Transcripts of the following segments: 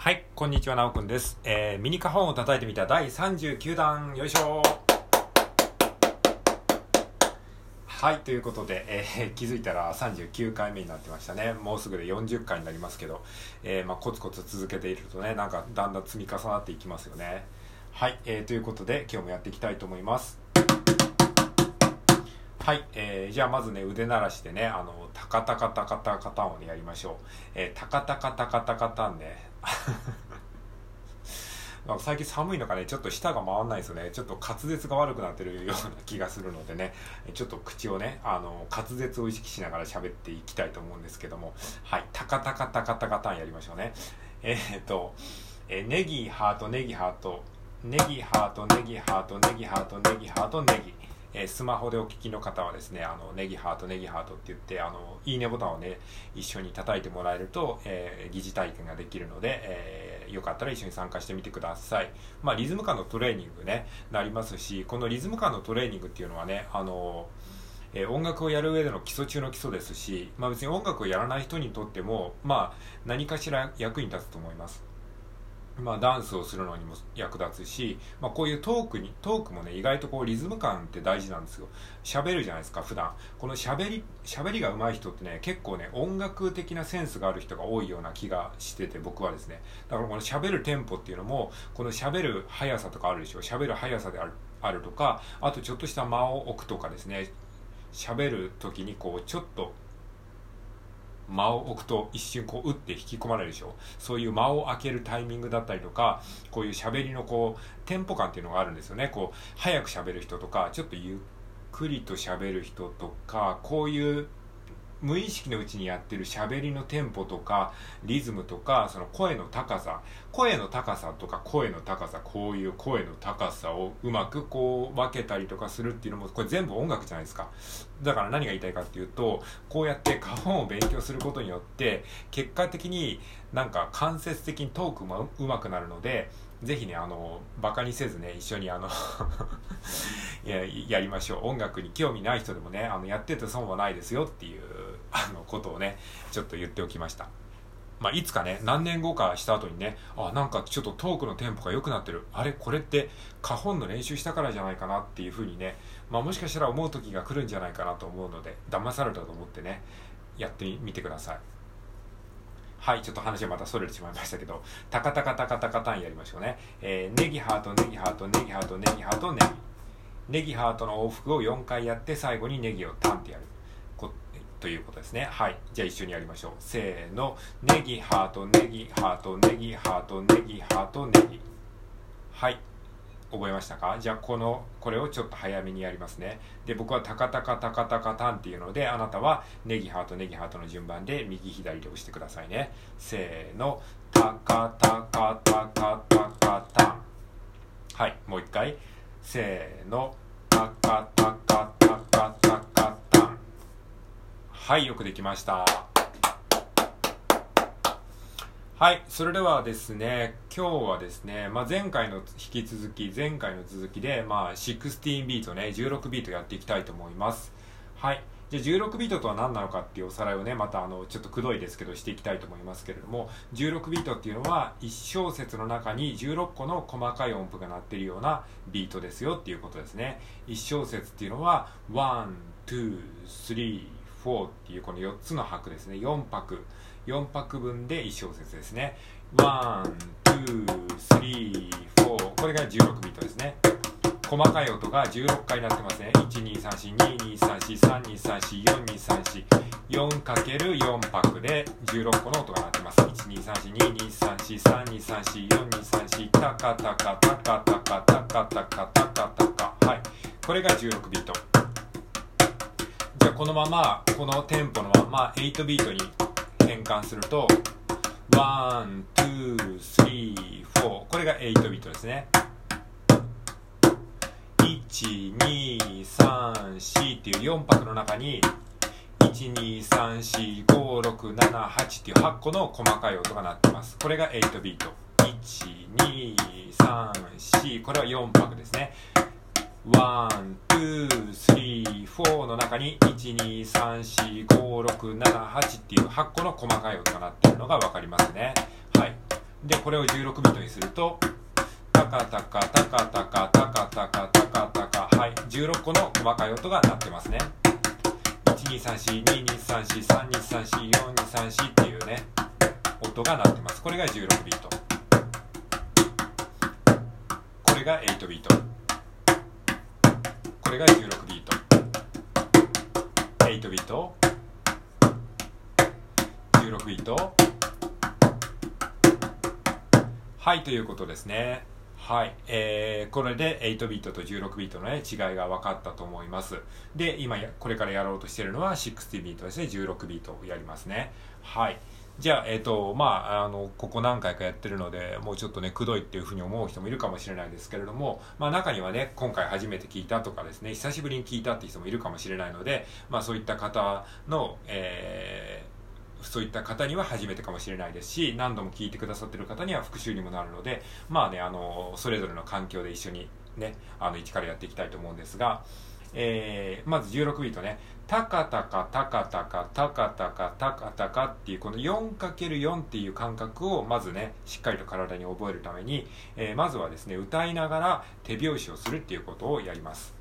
はい、こんにちは、なおくんです。えー、ミニカホンを叩いてみた第39弾、よいしょはい、ということで、えー気づいたら39回目になってましたね。もうすぐで40回になりますけど、えーまあ、コツコツ続けているとね、なんかだんだん積み重なっていきますよね。はい、えーということで、今日もやっていきたいと思います。はい、えーじゃあまずね腕鳴らしでねあのタカタカタカタカタンをねやりましょう、えータカタカタカタカタンね なんか最近寒いのかねちょっと舌が回んないですよね。ちょっと滑舌が悪くなってるような気がするのでねちょっと口をねあの滑舌を意識しながら喋っていきたいと思うんですけども。はい。タカタカタカタカタンやりましょうね。えーっと、えネギハートネギハート。ネギハートネギハートネギハートネギハートネギ。えースマホでお聞きの方はですね、あの、ネギハート、ネギハートって言って、あの、いいねボタンをね、一緒に叩いてもらえると、えー疑似体験ができるので、えーよかったら一緒に参加してみてください。まあ、リズム感のトレーニングね、なりますし、このリズム感のトレーニングっていうのはね、あの、え音楽をやる上での基礎中の基礎ですし、まあ別に音楽をやらない人にとっても、まあ何かしら役に立つと思います。まあ、ダンスをするのにも役立つし、まあ、こういうトークにトークもね意外とこうリズム感って大事なんですよ。喋るじゃないですか普段。この喋り喋りが上手い人ってね結構ね音楽的なセンスがある人が多いような気がしてて僕はですね。だからこの喋るテンポっていうのもこの喋る速さとかあるでしょ。喋る速さであるあるとかあとちょっとした間を置くとかですね。喋る時にこうちょっと間を置くと一瞬こう打って引き込まれるでしょ。そういう間を空けるタイミングだったりとかこういう喋りのこうテンポ感っていうのがあるんですよね。こう早く喋る人とかちょっとゆっくりと喋る人とかこういう無意識のうちにやってる喋りのテンポとかリズムとかその声の高さ声の高さとか声の高さこういう声の高さをうまくこう分けたりとかするっていうのもこれ全部音楽じゃないですか。だから何が言いたいかっていうとこうやって花本を勉強することによって結果的になんか間接的にトークもうまくなるのでぜひねあのバカにせずね一緒にあの ややりましょう。音楽に興味ない人でもねあのやってて損はないですよっていうあのことをねちょっと言っておきましたまあ、いつかね何年後かした後にねあなんかちょっとトークのテンポが良くなってるあれこれって花本の練習したからじゃないかなっていうふうにね、まあ、もしかしたら思う時が来るんじゃないかなと思うので騙されたと思ってねやってみてくださいはい、ちょっと話はまたそれてしまいましたけど、タカタカタカタカタンやりましょうね。えーネギハート、ネギハート、ネギハート、ネギハート、ネギ。ネギハートの往復を4回やって、最後にネギをタンってやる。こということですね。はい。じゃあ一緒にやりましょう。せーの。ネギハート、ネギハート、ネギハート、ネギハート、ネギ。はい。覚えましたか？じゃあこのこれをちょっと早めにやりますね。で僕はタカタカタカタカタンっていうのであなたはネギハート。ネギハートの順番で右左で押してくださいね。せーの。タカタカタカタカタン。はい。もう一回。せーの。タカタカはいよくできましたはい、それではですね、今日はですね、まあ、前回の引き続き、前回の続きで、まあ、16ビートね、16ビートやっていきたいと思います。はい。じゃあ16ビートとは何なのかっていうおさらいをね、またあの、ちょっとくどいですけどしていきたいと思いますけれども、16ビートっていうのは、1小節の中に16個の細かい音符が鳴ってるようなビートですよっていうことですね。1小節っていうのは、1、2、3、4っていうこの4つの拍ですね。4拍。4拍分で1小節ですね。1、2、3、4これが16ビートですね。細かい音が16回鳴ってますね。1234223432344四かける4拍で16個の音が鳴ってます。1234223434234タカタカタカタカタカタカタカタカはい。これが16ビート。このままこのテンポのまま8ビートに変換すると1,2,3,4これが8ビートですね。1234っていう4拍の中に12345678っていう8個の細かい音が鳴ってます。これが8ビート。1234これは4拍ですね、1、2、3、4、5、6、7、8っていう8個の細かい音が鳴っているのがわかりますね。はい。でこれを16ビートにするとタカタカタカタカタカタカタカタカはい。16個の細かい音が鳴ってますね。1234223432344234っていうね音が鳴ってます。これが16ビート。これが8ビート。これが16ビート。8ビート。16ビート。はいということですね。はい、えー、これで8ビートと16ビートの、ね、違いが分かったと思います。で今これからやろうとしているのは16ビートですね。16ビートをやりますね。はい。じゃあ、えっ、ー、と、まあ、あの、ここ何回かやってるので、もうちょっとね、くどいっていうふうに思う人もいるかもしれないですけれども、まあ、中にはね、今回初めて聞いたとかですね、久しぶりに聞いたっていう人もいるかもしれないので、まあ、そういった方の、えーそういった方には初めてかもしれないですし何度も聞いてくださってる方には復習にもなるのでまあねあのそれぞれの環境で一緒にねあの一からやっていきたいと思うんですが、えー、まず16ビートねタカタカタカタカタカタカタカタカっていうこの 4×4 っていう感覚をまずねしっかりと体に覚えるために、えー、まずはですね歌いながら手拍子をするっていうことをやります。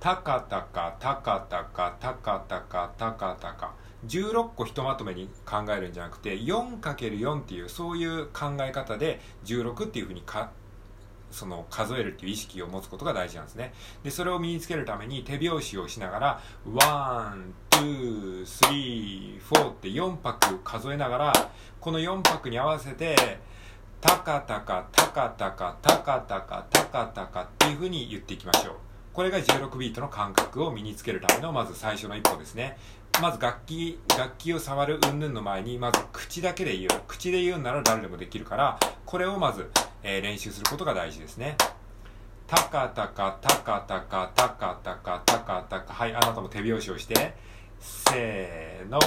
タカタカタカタカタカタカタカタカ。16個ひとまとめに考えるんじゃなくて 4×4 っていうそういう考え方で16っていうふうにかその数えるっていう意識を持つことが大事なんですね。で、それを身につけるために手拍子をしながら、 one、two、three、four って4拍数えながら、この4拍に合わせて、タカタカ、タカタカ、タカタカ、タカタカっていう風に言っていきましょう。これが16ビートの感覚を身につけるためのまず最初の一歩ですね。まず楽器、楽器を触るうんぬんの前に、まず口だけで言う。口で言うんなら誰でもできるから、これをまず、えー、練習することが大事ですね。タカタカタカタカタカタカタカタカはいあなたも手拍子をして。せーの。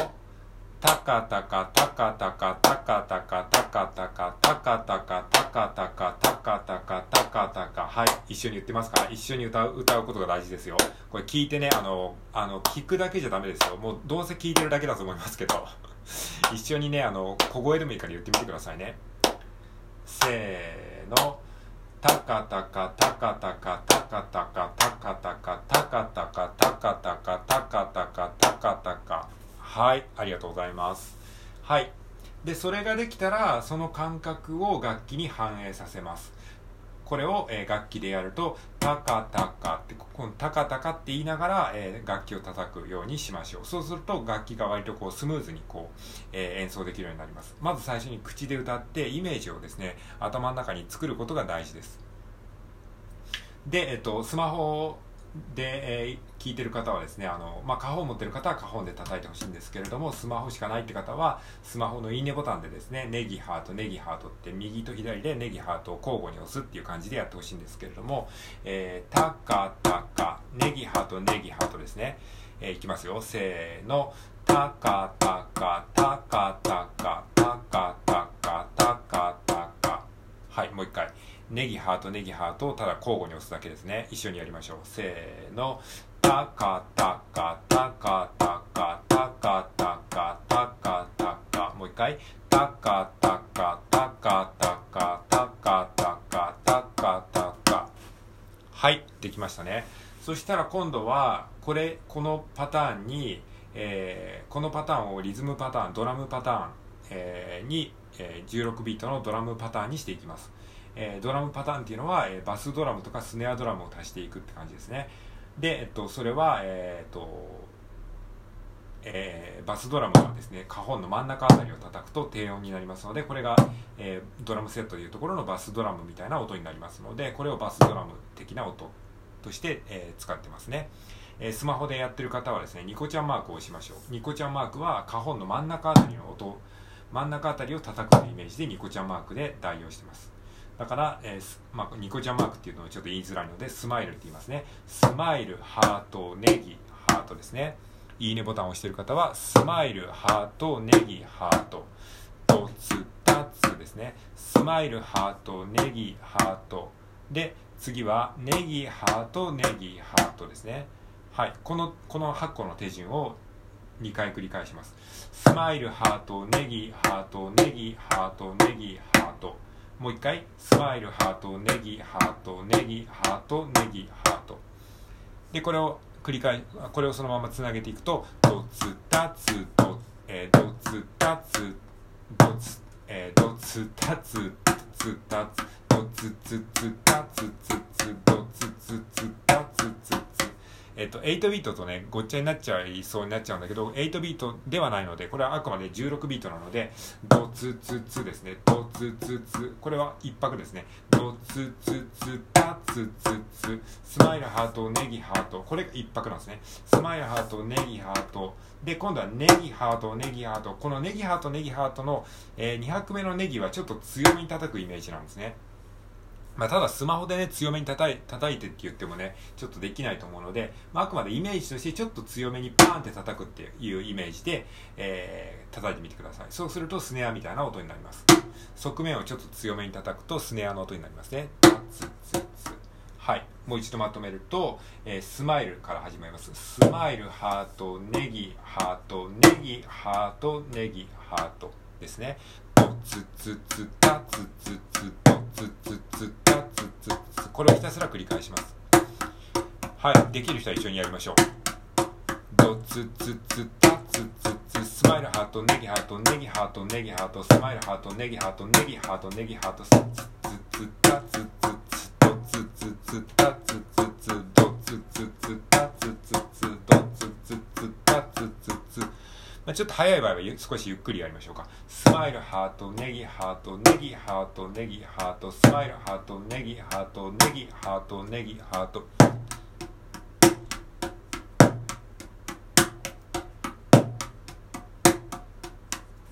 タカタカタカタカタカタカタカタカタカタカタカタカタカタカタカタカ。はい一緒に言ってますか一緒に歌う歌うことが大事ですよ。これ聞いてねあのあの聞くだけじゃダメですよ。もうどうせ聞いてるだけだと思いますけど。一緒にねあの小声でもいいから言ってみてくださいね。せーの。タカタカタカタカタカタカタカタカタカタカタカタカタカタカタカタカはいありがとうございますはいでそれができたらその感覚を楽器に反映させますこれを、え、楽器でやるとタカタカってこのタカタカって言いながら、え、楽器を叩くようにしましょう。そうすると楽器が割とこうスムーズにこう、え、演奏できるようになります。まず最初に口で歌ってイメージをですね頭の中に作ることが大事です。で、えっと、スマホで、えー、聞いてる方はですね、あの、まあ、花本持ってる方は花本で叩いてほしいんですけれども、スマホしかないって方は、スマホのいいねボタンでですね、ネギハート、ネギハートって右と左でネギハートを交互に押すっていう感じでやってほしいんですけれども、えー、たかたか、ネギハート、ネギハートですね。えー、いきますよ。せーの。たかたか、たかたか、たかたか、たかたか。はい、もう一回。ネギハートネギハートをただ交互に押すだけですね。一緒にやりましょう。せーの。タカタカタカタカタカタカタカタカもう一回タカタカタカタカタカタカタカタカはいできましたねそしたら今度はこれこのパターンに、えー、このパターンをリズムパターンドラムパターン、えー、に、えー、16ビートのドラムパターンにしていきますえー、ドラムパターンっていうのは、えー、バスドラムとかスネアドラムを足していくって感じですねで、えっと、それは、えー、っとえー、バスドラムはですね、カホンの真ん中あたりを叩くと低音になりますので、これが、えー、ドラムセットでいうところのバスドラムみたいな音になりますので、これをバスドラム的な音として、えー、使ってますね。えスマホでやってる方はですね、ニコちゃんマークを押しましょう。ニコちゃんマークはカホンの真ん中あたりの音、真ん中あたりを叩くというイメージでニコちゃんマークで代用してます。だから、えーまあ、ニコちゃんマークっていうのをちょっと言いづらいのでスマイルって言いますね。スマイルハートネギハートですね。いいねボタンを押してる方はスマイルハートネギハート。とつたつですね。スマイルハートネギハート。で次はネギハートネギハートですね。はい。このこの8個の手順を2回繰り返します。スマイルハートネギハートネギハートネギハート。もう一回。スマイルハートネギハートネギハートネギハート。でこれを繰り返これをそのままつなげていくとドツタツド,、えー、ドツタツドツ、えー、ドツタツツタツドツツツタツツツドツツツタツツツえっと、8ビートとね、ごっちゃになっちゃいそうになっちゃうんだけど、8ビートではないので、これはあくまで16ビートなので、ドツツツですね。ドツツツ。これは一拍ですね。ドツツツタツツツ。スマイルハート、ネギハート。これが一拍なんですね。スマイルハート、ネギハート。で、今度はネギハート、ネギハート。このネギハート、ネギハートの、えー、2拍目のネギはちょっと強めに叩くイメージなんですね。まあ、ただスマホでね、強めに叩い叩いてって言ってもね、ちょっとできないと思うので、まあ、あくまでイメージとしてちょっと強めにパーンって叩くっていうイメージで、えー、叩いてみてください。そうするとスネアみたいな音になります。側面をちょっと強めに叩くとスネアの音になりますね。ツツツはい。もう一度まとめると、えー、スマイルから始まります。スマイル、ハート、ネギ、ハート、ネギ、ハート、ネギ、ハートですね。ドツツツタツッツッツドツッツツこれをひたすら繰り返しますはいできる人は一緒にやりましょうドツツツタツツツスマイルハートネギハートネギハートネギハートスマイルハートネギハートネギハートネギハートツツツタツツツドツツツタまあ、ちょっと早い場合は少しゆっくりやりましょうか。スマイルハート、ネギハート、ネギハート、ネギハート、スマイルハート、ネギハート、ネギハート、ネギハート。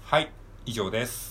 はい、以上です。